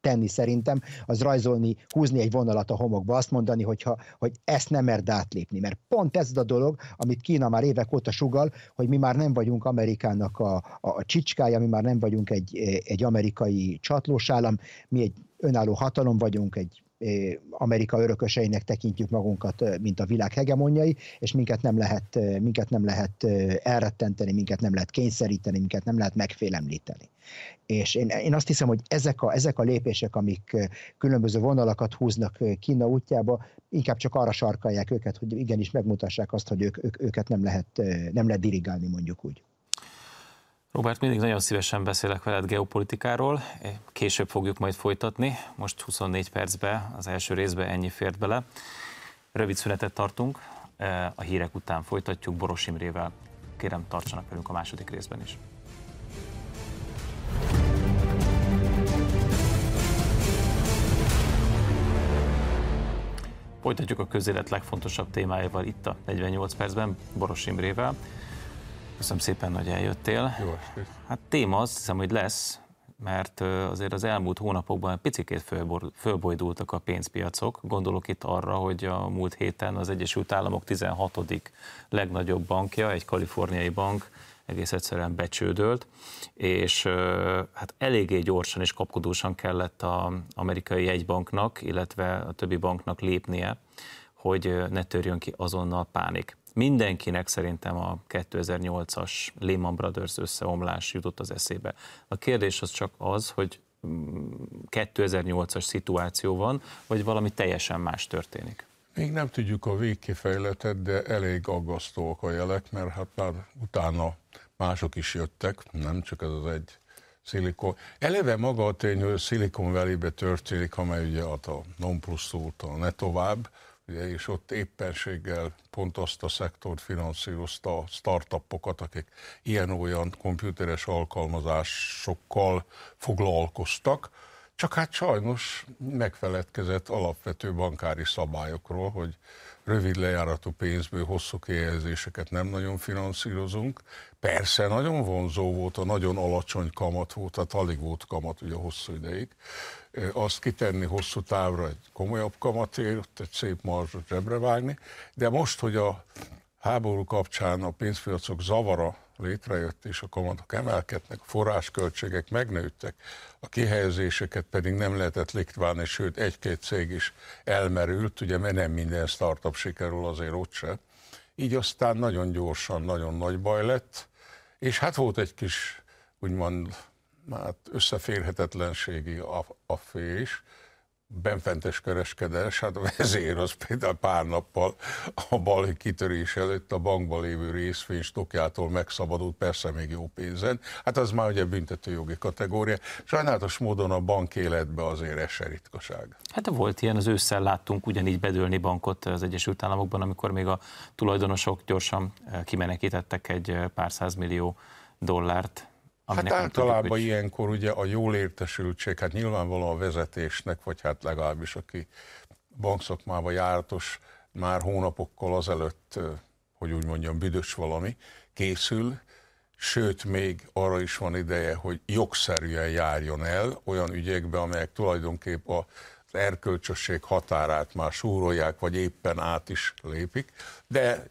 tenni szerintem, az rajzolni, húzni egy vonalat a homokba, azt mondani, hogyha, hogy ezt nem merd átlépni. Mert pont ez a dolog, amit Kína már évek óta sugal, hogy mi már nem vagyunk Amerikának a, a, a csicskája, mi már nem vagyunk egy, egy amerikai csatlós állam, mi egy önálló hatalom vagyunk, egy Amerika örököseinek tekintjük magunkat, mint a világ hegemonjai, és minket nem lehet, minket nem lehet elrettenteni, minket nem lehet kényszeríteni, minket nem lehet megfélemlíteni. És én, én azt hiszem, hogy ezek a, ezek a lépések, amik különböző vonalakat húznak Kína útjába, inkább csak arra sarkalják őket, hogy igenis megmutassák azt, hogy ők, ők, őket nem lehet, nem lehet dirigálni, mondjuk úgy. Robert, mindig nagyon szívesen beszélek veled geopolitikáról, később fogjuk majd folytatni, most 24 percbe, az első részbe ennyi fért bele. Rövid szünetet tartunk, a hírek után folytatjuk Boros Imrével. Kérem, tartsanak velünk a második részben is. Folytatjuk a közélet legfontosabb témájával itt a 48 percben, Boros Imrével. Köszönöm szépen, hogy eljöttél. Jó estét. Hát téma az hiszem, hogy lesz mert azért az elmúlt hónapokban picikét fölbojdultak a pénzpiacok. Gondolok itt arra, hogy a múlt héten az Egyesült Államok 16. legnagyobb bankja, egy kaliforniai bank egész egyszerűen becsődölt, és hát eléggé gyorsan és kapkodósan kellett az amerikai jegybanknak, illetve a többi banknak lépnie, hogy ne törjön ki azonnal pánik. Mindenkinek szerintem a 2008-as Lehman Brothers összeomlás jutott az eszébe. A kérdés az csak az, hogy 2008-as mm, szituáció van, vagy valami teljesen más történik. Még nem tudjuk a végkifejletet, de elég aggasztóak a jelek, mert hát már utána mások is jöttek, nem csak ez az egy szilikon. Eleve maga a tény, hogy a Silicon Valley-be történik, amely ugye a non plus ultra, ne tovább, ugye, és ott éppenséggel pont azt a szektort finanszírozta a startupokat, akik ilyen-olyan komputeres alkalmazásokkal foglalkoztak, csak hát sajnos megfeledkezett alapvető bankári szabályokról, hogy rövid lejáratú pénzből hosszú kihelyezéseket nem nagyon finanszírozunk. Persze nagyon vonzó volt, a nagyon alacsony kamat volt, tehát alig volt kamat ugye hosszú ideig. Azt kitenni hosszú távra egy komolyabb kamatért, egy szép marzsot zsebre vágni, de most, hogy a háború kapcsán a pénzpiacok zavara létrejött, és a kamatok emelkednek, a forrásköltségek megnőttek, a kihelyezéseket pedig nem lehetett liktválni, sőt egy-két cég is elmerült, ugye mert nem minden startup sikerül azért ott se. Így aztán nagyon gyorsan, nagyon nagy baj lett, és hát volt egy kis, úgymond, hát összeférhetetlenségi affé is, benfentes kereskedés, hát a vezér az például pár nappal a bal kitörés előtt a bankban lévő részvény stokjától megszabadult, persze még jó pénzen. Hát az már ugye büntetőjogi kategória. Sajnálatos módon a bank életbe azért ez se ritkaság. Hát volt ilyen, az ősszel láttunk ugyanígy bedőlni bankot az Egyesült Államokban, amikor még a tulajdonosok gyorsan eh, kimenekítettek egy eh, pár százmillió dollárt Hát általában tudjuk, hogy... ilyenkor ugye a jól értesültség, hát nyilvánvalóan a vezetésnek, vagy hát legalábbis aki bankszakmában járatos, már hónapokkal azelőtt, hogy úgy mondjam, büdös valami, készül, sőt, még arra is van ideje, hogy jogszerűen járjon el olyan ügyekbe, amelyek tulajdonképp az erkölcsösség határát már súrolják, vagy éppen át is lépik, de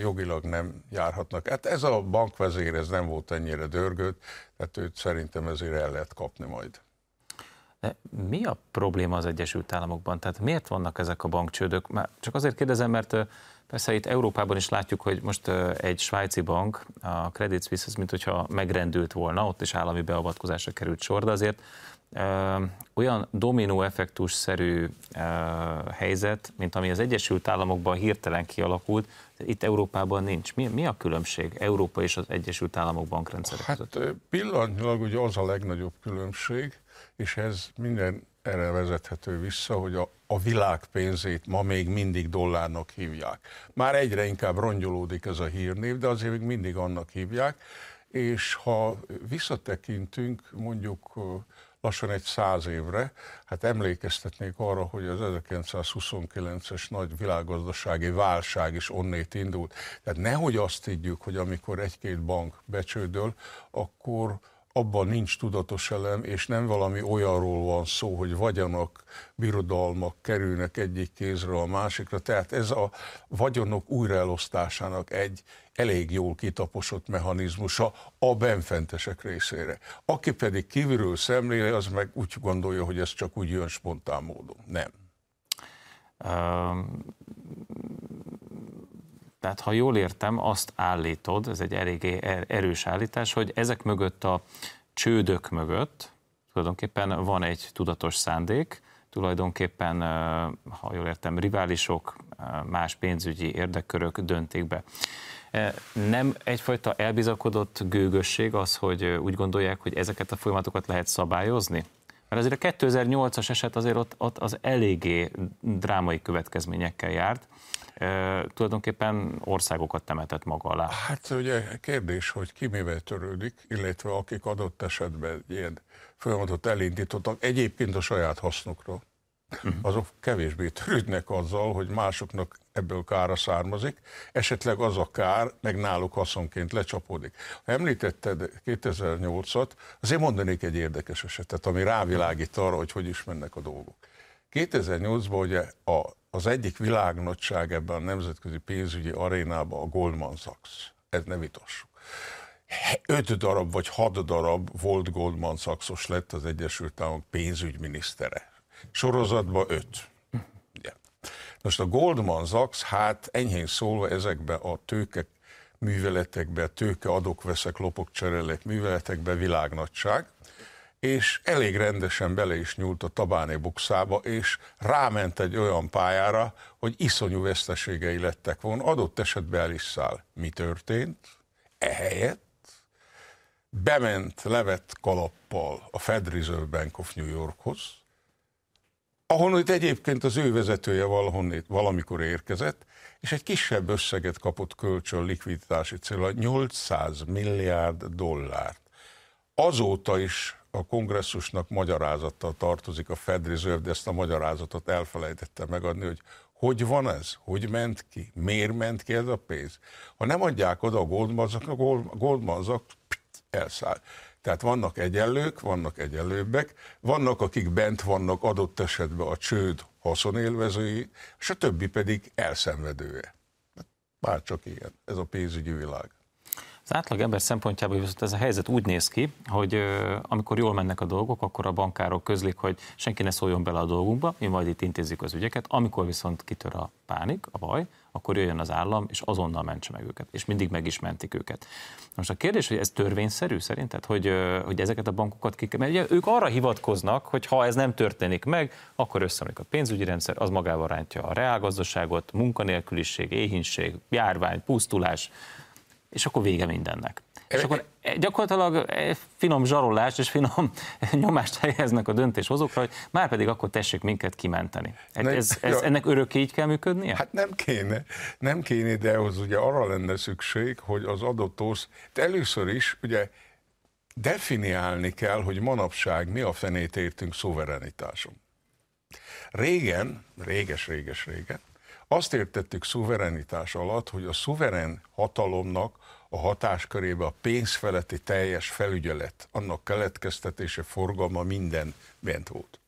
jogilag nem járhatnak. Hát ez a bankvezér, ez nem volt ennyire dörgőt, tehát őt szerintem ezért el lehet kapni majd. De mi a probléma az Egyesült Államokban? Tehát miért vannak ezek a bankcsődök? Már csak azért kérdezem, mert persze itt Európában is látjuk, hogy most egy svájci bank, a Credit Suisse, ez mint hogyha megrendült volna, ott is állami beavatkozásra került sor, de azért olyan dominó effektus-szerű helyzet, mint ami az Egyesült Államokban hirtelen kialakult, itt Európában nincs. Mi, mi a különbség Európa és az Egyesült Államok bankrendszerek hát, között? Pillanatnyilag ugye az a legnagyobb különbség, és ez minden erre vezethető vissza, hogy a, a világ pénzét ma még mindig dollárnak hívják. Már egyre inkább rongyolódik ez a hírnév, de azért még mindig annak hívják, és ha visszatekintünk mondjuk lassan egy száz évre. Hát emlékeztetnék arra, hogy az 1929-es nagy világgazdasági válság is onnét indult. Tehát nehogy azt higgyük, hogy amikor egy-két bank becsődöl, akkor abban nincs tudatos elem, és nem valami olyanról van szó, hogy vagyonok, birodalmak kerülnek egyik kézről a másikra. Tehát ez a vagyonok újraelosztásának egy elég jól kitaposott mechanizmusa a benfentesek részére. Aki pedig kívülről szemléli, az meg úgy gondolja, hogy ez csak úgy jön spontán módon. Nem. Tehát ha jól értem, azt állítod, ez egy eléggé er-, erős állítás, hogy ezek mögött a csődök mögött tulajdonképpen van egy tudatos szándék, tulajdonképpen, ha jól értem, riválisok, más pénzügyi érdekkörök döntik be. Nem egyfajta elbizakodott gőgösség az, hogy úgy gondolják, hogy ezeket a folyamatokat lehet szabályozni? Mert azért a 2008-as eset azért ott, ott az eléggé drámai következményekkel járt. E, tulajdonképpen országokat temetett maga alá. Hát ugye kérdés, hogy ki mivel törődik, illetve akik adott esetben ilyen folyamatot elindítottak, egyébként a saját hasznukról. azok kevésbé törődnek azzal, hogy másoknak ebből kára származik, esetleg az a kár meg náluk haszonként lecsapódik. Ha említetted 2008-at, azért mondanék egy érdekes esetet, ami rávilágít arra, hogy hogy is mennek a dolgok. 2008-ban ugye a, az egyik világnagyság ebben a nemzetközi pénzügyi arénában a Goldman Sachs. Ez ne vitassuk. Öt darab vagy hat darab volt Goldman Sachsos lett az Egyesült Államok pénzügyminisztere. Sorozatban öt. Most a Goldman Sachs, hát enyhén szólva ezekbe a tőke műveletekbe, tőke adok, veszek, lopok, cserélek műveletekbe világnagyság, és elég rendesen bele is nyúlt a Tabáné bukszába, és ráment egy olyan pályára, hogy iszonyú veszteségei lettek volna, adott esetben el is száll. Mi történt? Ehelyett bement levett kalappal a Fed Reserve Bank of New Yorkhoz, ahonnan itt egyébként az ő vezetője valahonnét, valamikor érkezett, és egy kisebb összeget kapott kölcsön likviditási célra, 800 milliárd dollárt. Azóta is a kongresszusnak magyarázattal tartozik a Fed Reserve, de ezt a magyarázatot elfelejtette megadni, hogy hogy van ez? Hogy ment ki? Miért ment ki ez a pénz? Ha nem adják oda a Goldman a Goldman elszáll. Tehát vannak egyenlők, vannak egyenlőbbek, vannak, akik bent vannak adott esetben a csőd haszonélvezői, és a többi pedig elszenvedője. Bár csak ilyen, ez a pénzügyi világ. Az átlag ember szempontjából viszont ez a helyzet úgy néz ki, hogy amikor jól mennek a dolgok, akkor a bankárok közlik, hogy senki ne szóljon bele a dolgunkba, mi majd itt intézzük az ügyeket. Amikor viszont kitör a pánik, a baj, akkor jöjjön az állam, és azonnal mentse meg őket. És mindig meg is mentik őket. Most a kérdés, hogy ez törvényszerű szerinted, hogy, hogy ezeket a bankokat ki mert ugye ők arra hivatkoznak, hogy ha ez nem történik meg, akkor összeomlik a pénzügyi rendszer, az magával rántja a reálgazdaságot, munkanélküliség, éhínség, járvány, pusztulás, és akkor vége mindennek. És akkor gyakorlatilag finom zsarolást és finom [laughs] nyomást helyeznek a döntéshozókra, hogy már pedig akkor tessék minket kimenteni. Hát ez, ez, ja. ennek örökké így kell működnie? Hát nem kéne, nem kéne, de ahhoz ugye arra lenne szükség, hogy az adott ország, először is ugye definiálni kell, hogy manapság mi a fenét értünk szuverenitáson. Régen, réges, réges, régen, azt értettük szuverenitás alatt, hogy a szuverén hatalomnak a hatáskörébe a pénzfeletti teljes felügyelet, annak keletkeztetése, forgalma minden bent volt.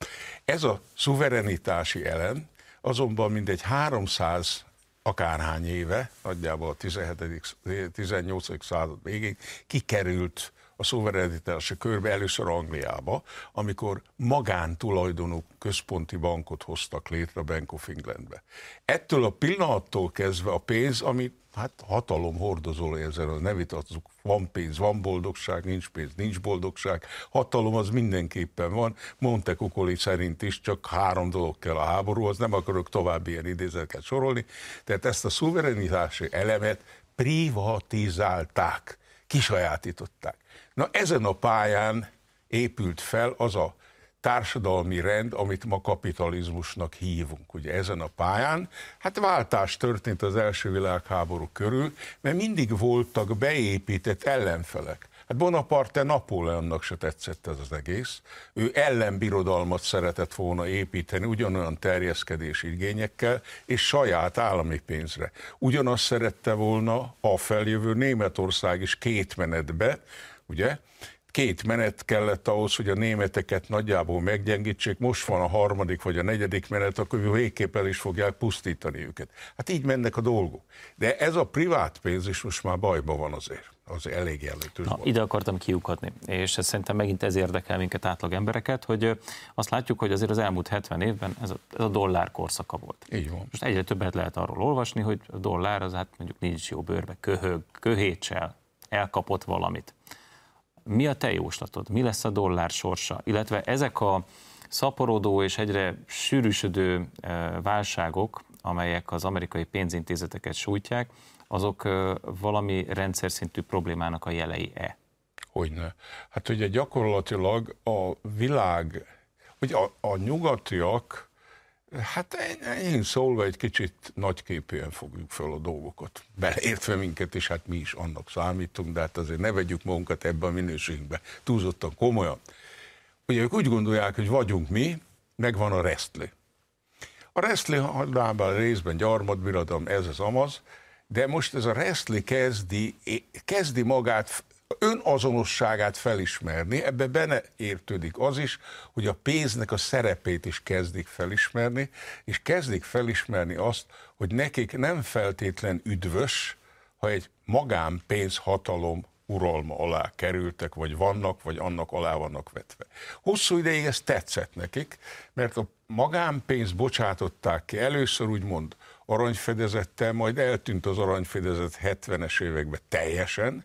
Ez a szuverenitási elem azonban mindegy 300 akárhány éve, nagyjából a 17. 18. század végig kikerült a szuverenitási körbe először Angliába, amikor magántulajdonú központi bankot hoztak létre a Bank of Englandbe. Ettől a pillanattól kezdve a pénz, ami hát hatalom hordozó ezzel, ne vitazzuk, van pénz, van boldogság, nincs pénz, nincs boldogság, hatalom az mindenképpen van, Monte Cuccoli szerint is csak három dolog kell a háborúhoz, nem akarok további ilyen idézeteket sorolni, tehát ezt a szuverenitási elemet privatizálták, kisajátították. Na ezen a pályán épült fel az a társadalmi rend, amit ma kapitalizmusnak hívunk. Ugye ezen a pályán, hát váltás történt az első világháború körül, mert mindig voltak beépített ellenfelek. Hát Bonaparte Napóleonnak se tetszett ez az egész. Ő ellenbirodalmat szeretett volna építeni ugyanolyan terjeszkedési igényekkel, és saját állami pénzre. Ugyanazt szerette volna a feljövő Németország is két menetbe, ugye? Két menet kellett ahhoz, hogy a németeket nagyjából meggyengítsék, most van a harmadik vagy a negyedik menet, akkor végképp el is fogják pusztítani őket. Hát így mennek a dolgok. De ez a privát pénz is most már bajban van azért. Az elég jelentős. Na, ide akartam kiukadni, és szerintem megint ez érdekel minket átlag embereket, hogy azt látjuk, hogy azért az elmúlt 70 évben ez a, ez a dollár korszaka volt. Így van. Most egyre többet lehet arról olvasni, hogy a dollár az hát mondjuk nincs jó bőrbe, köhög, köhétsel, elkapott valamit. Mi a te jóslatod? Mi lesz a dollár sorsa? Illetve ezek a szaporodó és egyre sűrűsödő eh, válságok, amelyek az amerikai pénzintézeteket sújtják, azok eh, valami rendszer szintű problémának a jelei-e? Hogyne. Hát ugye gyakorlatilag a világ, hogy a, a nyugatiak Hát én szólva egy kicsit nagyképűen fogjuk fel a dolgokat. Beleértve minket, és hát mi is annak számítunk, de hát azért ne vegyük magunkat ebbe a minőségbe túlzottan komolyan. Ugye ők úgy gondolják, hogy vagyunk mi, meg van a resztli. A Resztli hadában részben gyarmatbirodalom, ez az amaz, de most ez a Resztli kezdi, kezdi magát önazonosságát felismerni, ebbe benne értődik az is, hogy a pénznek a szerepét is kezdik felismerni, és kezdik felismerni azt, hogy nekik nem feltétlen üdvös, ha egy magánpénzhatalom uralma alá kerültek, vagy vannak, vagy annak alá vannak vetve. Hosszú ideig ez tetszett nekik, mert a magánpénzt bocsátották ki, először úgymond aranyfedezettel, majd eltűnt az aranyfedezet 70-es években teljesen,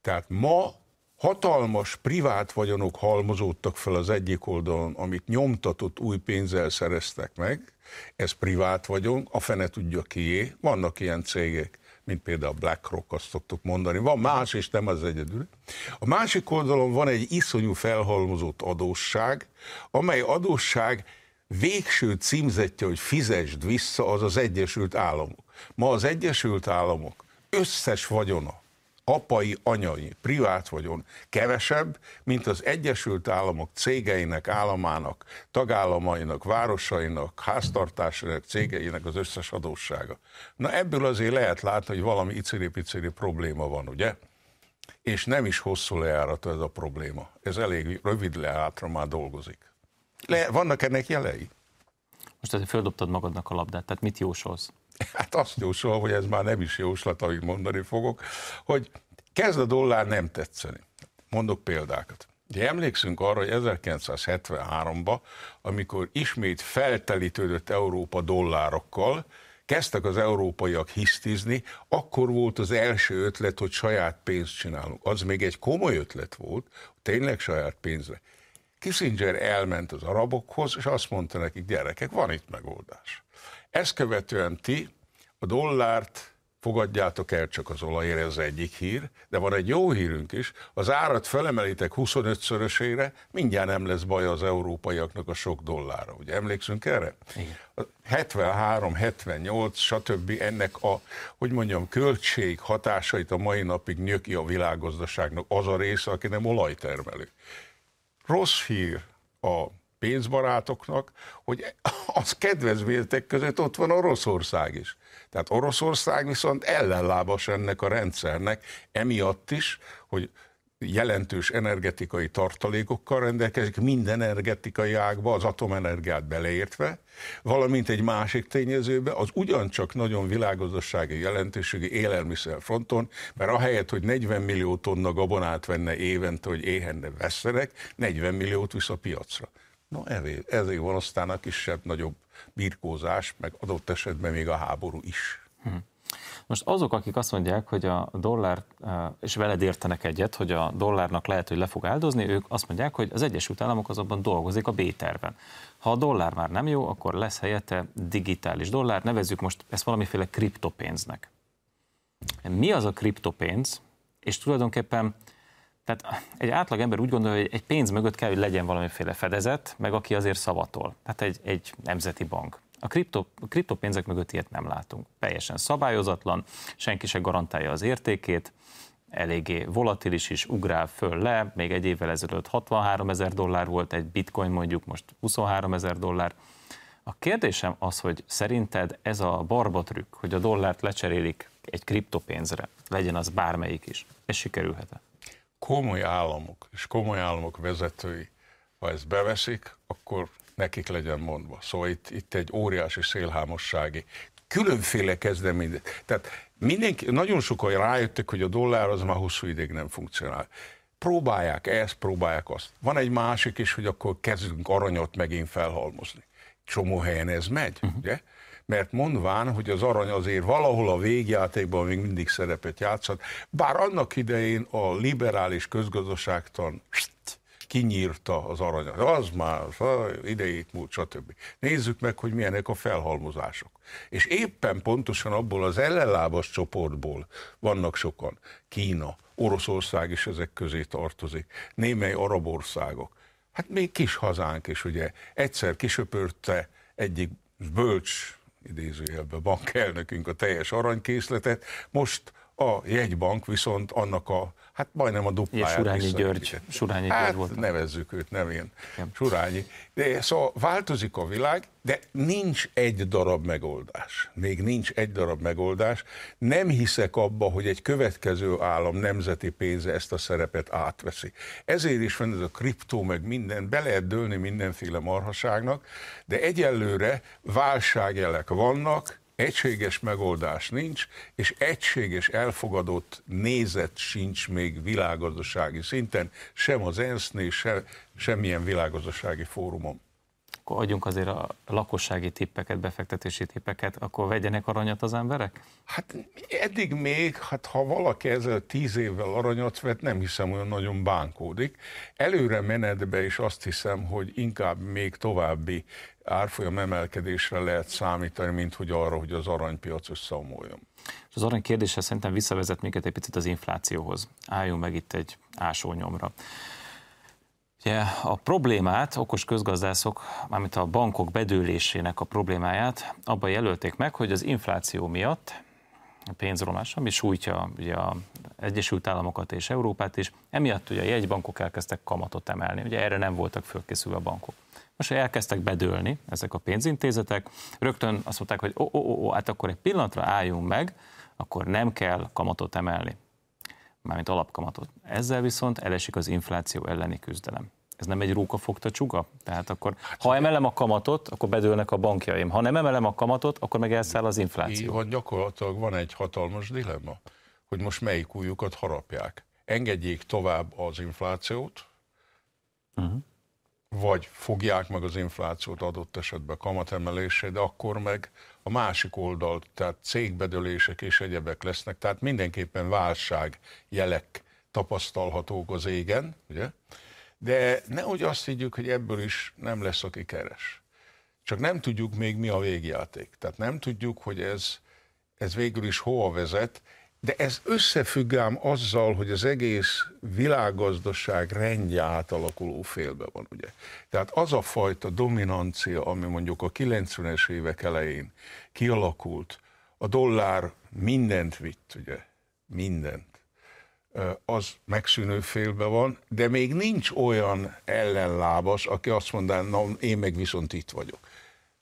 tehát ma hatalmas privát vagyonok halmozódtak fel az egyik oldalon, amit nyomtatott új pénzzel szereztek meg, ez privát vagyon, a fene tudja kié, vannak ilyen cégek, mint például BlackRock, azt szoktuk mondani. Van más, és nem az egyedül. A másik oldalon van egy iszonyú felhalmozott adósság, amely adósság végső címzetje, hogy fizesd vissza, az az Egyesült Államok. Ma az Egyesült Államok összes vagyona, apai, anyai, privát vagyon kevesebb, mint az Egyesült Államok cégeinek, államának, tagállamainak, városainak, háztartásainak, cégeinek az összes adóssága. Na ebből azért lehet látni, hogy valami iciri-piciri probléma van, ugye? És nem is hosszú lejáratú ez a probléma. Ez elég rövid lejátra már dolgozik. Le, vannak ennek jelei? Most azért földobtad magadnak a labdát, tehát mit jósolsz? Hát azt jósol, hogy ez már nem is jóslat, amit mondani fogok, hogy kezd a dollár nem tetszeni. Mondok példákat. Ugye emlékszünk arra, hogy 1973-ban, amikor ismét feltelítődött Európa dollárokkal, kezdtek az európaiak hisztizni, akkor volt az első ötlet, hogy saját pénzt csinálunk. Az még egy komoly ötlet volt, tényleg saját pénzre. Kissinger elment az arabokhoz, és azt mondta nekik, gyerekek, van itt megoldás. Ezt követően ti a dollárt fogadjátok el csak az olajért, ez egyik hír, de van egy jó hírünk is, az árat felemelitek 25-szörösére, mindjárt nem lesz baj az európaiaknak a sok dollára. Ugye emlékszünk erre? Igen. 73, 78, stb. ennek a, hogy mondjam, költség hatásait a mai napig nyöki a világgazdaságnak az a része, aki nem olajtermelő. Rossz hír a pénzbarátoknak, hogy az kedvezményetek között ott van Oroszország is. Tehát Oroszország viszont ellenlábas ennek a rendszernek, emiatt is, hogy jelentős energetikai tartalékokkal rendelkezik, minden energetikai ágba, az atomenergiát beleértve, valamint egy másik tényezőbe, az ugyancsak nagyon világgazdasági jelentőségi élelmiszer fronton, mert ahelyett, hogy 40 millió tonna gabonát venne évente, hogy éhenne vesztenek, 40 milliót visz a piacra. No, ezért, ezért van aztán a kisebb-nagyobb birkózás, meg adott esetben még a háború is. Hm. Most azok, akik azt mondják, hogy a dollár, eh, és veled értenek egyet, hogy a dollárnak lehet, hogy le fog áldozni, ők azt mondják, hogy az Egyesült Államok azonban dolgozik a B-terven. Ha a dollár már nem jó, akkor lesz helyette digitális dollár, nevezzük most ezt valamiféle kriptopénznek. Mi az a kriptopénz? És tulajdonképpen tehát egy átlag ember úgy gondolja, hogy egy pénz mögött kell, hogy legyen valamiféle fedezet, meg aki azért szavatol. Tehát egy, egy nemzeti bank. A, kripto, a kriptopénzek mögött ilyet nem látunk. Teljesen szabályozatlan, senki se garantálja az értékét, eléggé volatilis is, ugrál föl le, még egy évvel ezelőtt 63 ezer dollár volt egy bitcoin mondjuk, most 23 ezer dollár. A kérdésem az, hogy szerinted ez a barbatrükk, hogy a dollárt lecserélik egy kriptopénzre, legyen az bármelyik is, ez sikerülhet-e? Komoly államok és komoly államok vezetői, ha ezt beveszik, akkor nekik legyen mondva. Szóval itt, itt egy óriási szélhámossági, különféle kezdeményezés. Tehát mindenki, nagyon sokan rájöttek, hogy a dollár az már hosszú ideig nem funkcionál. Próbálják ezt, próbálják azt. Van egy másik is, hogy akkor kezdünk aranyat megint felhalmozni. Csomó helyen ez megy, uh-huh. ugye? Mert mondván, hogy az arany azért valahol a végjátékban még mindig szerepet játszott, bár annak idején a liberális közgazdaságtan kinyírta az aranyat. Az már idejét múlt, stb. Nézzük meg, hogy milyenek a felhalmozások. És éppen pontosan abból az ellenlábas csoportból vannak sokan. Kína, Oroszország is ezek közé tartozik, némely arab országok. Hát még kis hazánk is, ugye, egyszer kisöpörte egyik bölcs idézőjelben bankelnökünk a teljes aranykészletet, most A jegybank viszont annak a hát majdnem a dupláját. Surányi György. Surányi hát, György volt. nevezzük őt nevén. Surányi. De, szóval változik a világ, de nincs egy darab megoldás. Még nincs egy darab megoldás. Nem hiszek abba, hogy egy következő állam nemzeti pénze ezt a szerepet átveszi. Ezért is van ez a kriptó, meg minden, be lehet dőlni mindenféle marhaságnak, de egyelőre válságjelek vannak, Egységes megoldás nincs, és egységes elfogadott nézet sincs még világgazdasági szinten, sem az ENSZ-nél, se, semmilyen világgazdasági fórumon. Akkor adjunk azért a lakossági tippeket, befektetési tippeket, akkor vegyenek aranyat az emberek? Hát eddig még, hát ha valaki ezzel tíz évvel aranyat vett, nem hiszem olyan nagyon bánkódik. Előre menetbe is azt hiszem, hogy inkább még további árfolyam emelkedésre lehet számítani, mint hogy arra, hogy az aranypiac összeomoljon. És az arany kérdése szerintem visszavezet minket egy picit az inflációhoz. Álljunk meg itt egy ásónyomra. Ugye a problémát okos közgazdászok, mármint a bankok bedőlésének a problémáját abban jelölték meg, hogy az infláció miatt a pénzromlás, ami sújtja ugye az Egyesült Államokat és Európát is, emiatt ugye a jegybankok elkezdtek kamatot emelni, ugye erre nem voltak fölkészülve a bankok. Most elkezdtek bedőlni ezek a pénzintézetek, rögtön azt mondták, hogy ó, ó, ó, hát akkor egy pillanatra álljunk meg, akkor nem kell kamatot emelni, mármint alapkamatot. Ezzel viszont elesik az infláció elleni küzdelem. Ez nem egy róka fogta csuga? Tehát akkor, hát, ha emelem a kamatot, akkor bedőlnek a bankjaim. Ha nem emelem a kamatot, akkor meg elszáll az infláció. Van gyakorlatilag van egy hatalmas dilemma, hogy most melyik újukat harapják. Engedjék tovább az inflációt, uh-huh vagy fogják meg az inflációt adott esetben kamatemelésre, de akkor meg a másik oldal, tehát cégbedölések és egyebek lesznek, tehát mindenképpen válság jelek tapasztalhatók az égen, ugye? De nehogy azt higgyük, hogy ebből is nem lesz, aki keres. Csak nem tudjuk még mi a végjáték. Tehát nem tudjuk, hogy ez, ez végül is hova vezet, de ez összefügg ám azzal, hogy az egész világgazdaság rendje átalakuló félbe van, ugye. Tehát az a fajta dominancia, ami mondjuk a 90-es évek elején kialakult, a dollár mindent vitt, ugye, mindent, az megszűnő félbe van, de még nincs olyan ellenlábas, aki azt mondaná, na én meg viszont itt vagyok.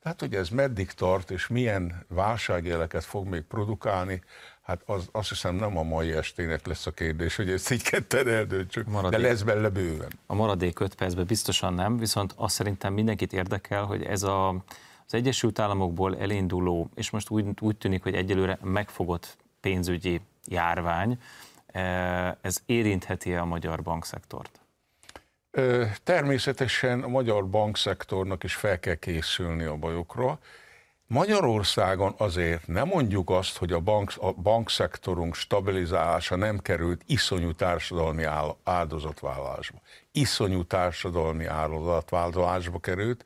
Tehát, hogy ez meddig tart, és milyen válságjeleket fog még produkálni, Hát az, azt hiszem nem a mai estének lesz a kérdés, hogy ezt így ketten eldöntsük, maradék, de lesz bele bőven. A maradék öt percben biztosan nem, viszont azt szerintem mindenkit érdekel, hogy ez a, az Egyesült Államokból elinduló, és most úgy, úgy tűnik, hogy egyelőre megfogott pénzügyi járvány, e, ez érintheti a magyar bankszektort? Természetesen a magyar bankszektornak is fel kell készülni a bajokra, Magyarországon azért nem mondjuk azt, hogy a, bank, a bankszektorunk stabilizálása nem került iszonyú társadalmi áldozatvállalásba. Iszonyú társadalmi áldozatvállalásba került.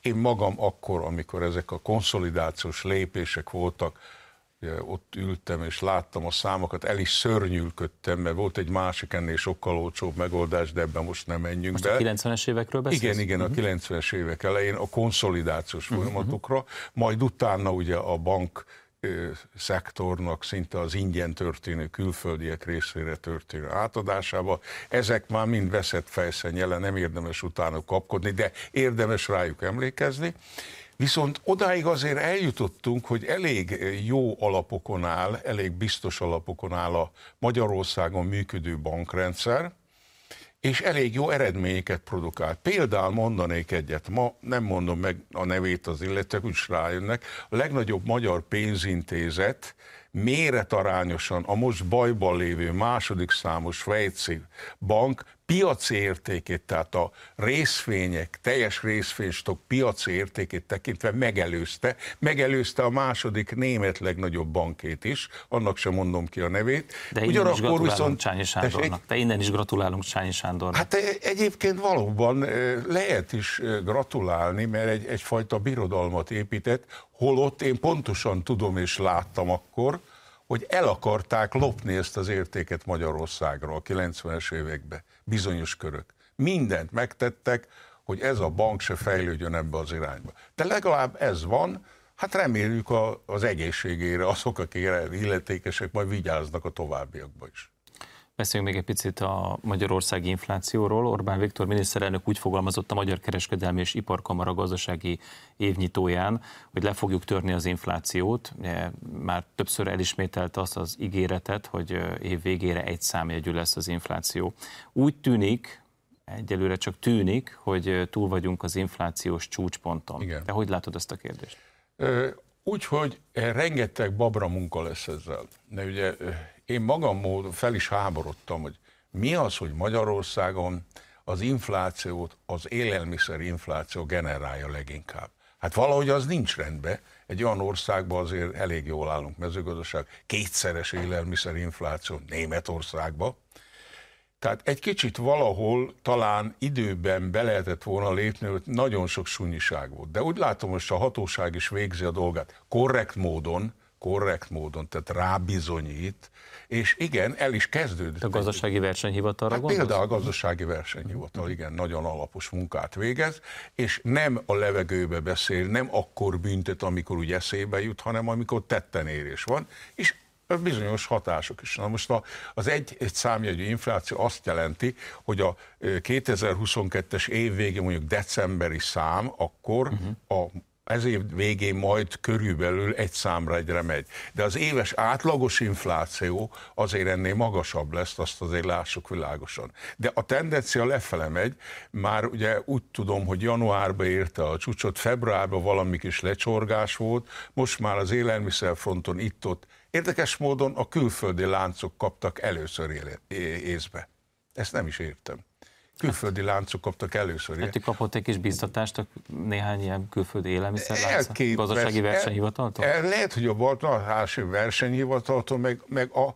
Én magam akkor, amikor ezek a konszolidációs lépések voltak, ott ültem és láttam a számokat, el is szörnyűlködtem, mert volt egy másik ennél sokkal olcsóbb megoldás, de ebben most nem menjünk most be. a 90-es évekről beszélsz? Igen, igen, uh-huh. a 90-es mhm. évek elején a konszolidációs uh-huh. folyamatokra, majd utána ugye a bank szektornak szinte az ingyen történő külföldiek részére történő átadásába. Ezek már mind veszett fejszen jelen, nem érdemes utána kapkodni, de érdemes rájuk emlékezni. Viszont odáig azért eljutottunk, hogy elég jó alapokon áll, elég biztos alapokon áll a Magyarországon működő bankrendszer, és elég jó eredményeket produkált. Például mondanék egyet, ma nem mondom meg a nevét az illetők, úgy rájönnek, a legnagyobb magyar pénzintézet méretarányosan a most bajban lévő második számos svájci bank piaci értékét, tehát a részvények, teljes részvénystok piaci értékét tekintve megelőzte, megelőzte a második német legnagyobb bankét is, annak sem mondom ki a nevét. De innen Ugyanakkor is gratulálunk viszont, Csányi Sándornak. De innen is gratulálunk Csányi Sándornak. Hát egyébként valóban lehet is gratulálni, mert egy, egyfajta birodalmat épített, holott én pontosan tudom és láttam akkor, hogy el akarták lopni ezt az értéket Magyarországról a 90-es években, bizonyos körök. Mindent megtettek, hogy ez a bank se fejlődjön ebbe az irányba. De legalább ez van, Hát reméljük a, az egészségére azok, akik illetékesek, majd vigyáznak a továbbiakban is. Beszéljünk még egy picit a magyarországi inflációról. Orbán Viktor miniszterelnök úgy fogalmazott a Magyar Kereskedelmi és Iparkamara gazdasági évnyitóján, hogy le fogjuk törni az inflációt. Már többször elismételt azt az ígéretet, hogy év végére egy számjegyű lesz az infláció. Úgy tűnik, egyelőre csak tűnik, hogy túl vagyunk az inflációs csúcsponton. Igen. De hogy látod ezt a kérdést? Úgyhogy rengeteg babra munka lesz ezzel. De ugye én magam fel is háborodtam, hogy mi az, hogy Magyarországon az inflációt, az élelmiszer infláció generálja leginkább. Hát valahogy az nincs rendben. Egy olyan országban azért elég jól állunk mezőgazdaság, kétszeres élelmiszer infláció Németországban. Tehát egy kicsit valahol talán időben be lehetett volna lépni, hogy nagyon sok sunyiság volt. De úgy látom, hogy a hatóság is végzi a dolgát korrekt módon, korrekt módon, tehát rábizonyít, és igen, el is kezdődött. A gazdasági versenyhivatalra hát Például a gazdasági versenyhivatal, igen, nagyon alapos munkát végez, és nem a levegőbe beszél, nem akkor büntet, amikor úgy eszébe jut, hanem amikor tetten érés van, és bizonyos hatások is. Na most az egy, egy számjegyű infláció azt jelenti, hogy a 2022-es év végén mondjuk decemberi szám, akkor uh-huh. a ez év végén majd körülbelül egy számra egyre megy. De az éves átlagos infláció azért ennél magasabb lesz, azt azért lássuk világosan. De a tendencia lefele megy, már ugye úgy tudom, hogy januárban érte a csúcsot, februárban valami kis lecsorgás volt, most már az élelmiszerfronton itt-ott Érdekes módon a külföldi láncok kaptak először észbe. Ezt nem is értem külföldi láncok kaptak először. Hát kapott egy kis biztatást néhány ilyen külföldi élelmiszerlánc gazdasági versenyhivataltól? Lehet, hogy a Baltnalhási versenyhivataltól, meg, meg a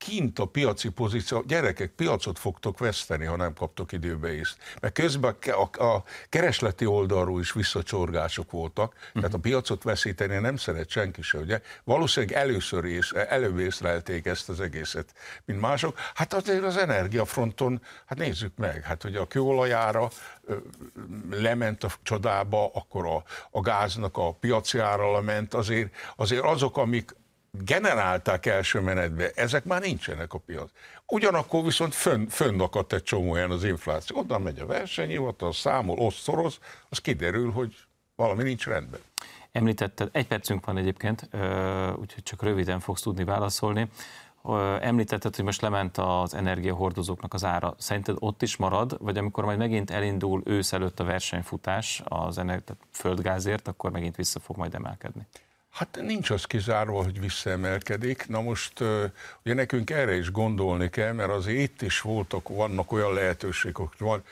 kint a piaci pozíció, gyerekek, piacot fogtok veszteni, ha nem kaptok időbe is. Mert közben a, a keresleti oldalról is visszacsorgások voltak, uh-huh. tehát a piacot veszíteni nem szeret senki se, ugye? Valószínűleg először ész, előbb észrelték ezt az egészet, mint mások. Hát azért az energiafronton, hát nézzük meg, hát hogy a kőolajára lement a csodába, akkor a, a gáznak a piaci ára lement, azért, azért azok, amik generálták első menetbe, ezek már nincsenek a piac. Ugyanakkor viszont fönn, fönn akadt egy csomó olyan az infláció. Oda megy a versenyhivatal, számol, osztoroz, az kiderül, hogy valami nincs rendben. Említetted, egy percünk van egyébként, úgyhogy csak röviden fogsz tudni válaszolni. Említetted, hogy most lement az energiahordozóknak az ára. Szerinted ott is marad, vagy amikor majd megint elindul ősz előtt a versenyfutás az energi- földgázért, akkor megint vissza fog majd emelkedni? Hát nincs az kizárva, hogy visszaemelkedik. Na most ugye nekünk erre is gondolni kell, mert azért itt is voltak, vannak olyan lehetőségek, hogy van,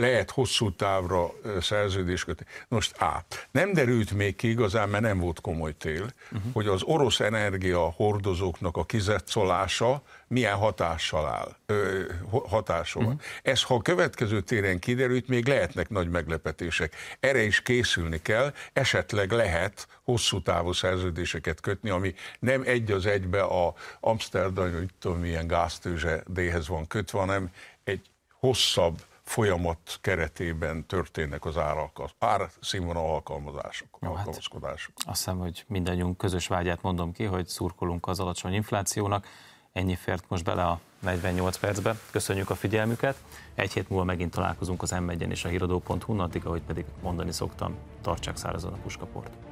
lehet hosszú távra szerződés kötni. Most A. Nem derült még ki igazán, mert nem volt komoly tél, uh-huh. hogy az orosz energia hordozóknak a kizetszolása milyen hatással áll, ö, hatásol. Uh-huh. Ez, ha a következő téren kiderült, még lehetnek nagy meglepetések. Erre is készülni kell, esetleg lehet hosszú távú szerződéseket kötni, ami nem egy az egybe a Amsterdam, hogy tudom, milyen gáztőzse D-hez van kötve, hanem egy hosszabb folyamat keretében történnek az árszínvonal alkalmazások, Jó, hát alkalmazkodások. Hát azt hiszem, hogy mindannyiunk közös vágyát mondom ki, hogy szurkolunk az alacsony inflációnak. Ennyi fért most bele a 48 percbe. Köszönjük a figyelmüket. Egy hét múlva megint találkozunk az m és a híradó.hu, addig, ahogy pedig mondani szoktam, tartsák szárazon a puskaport.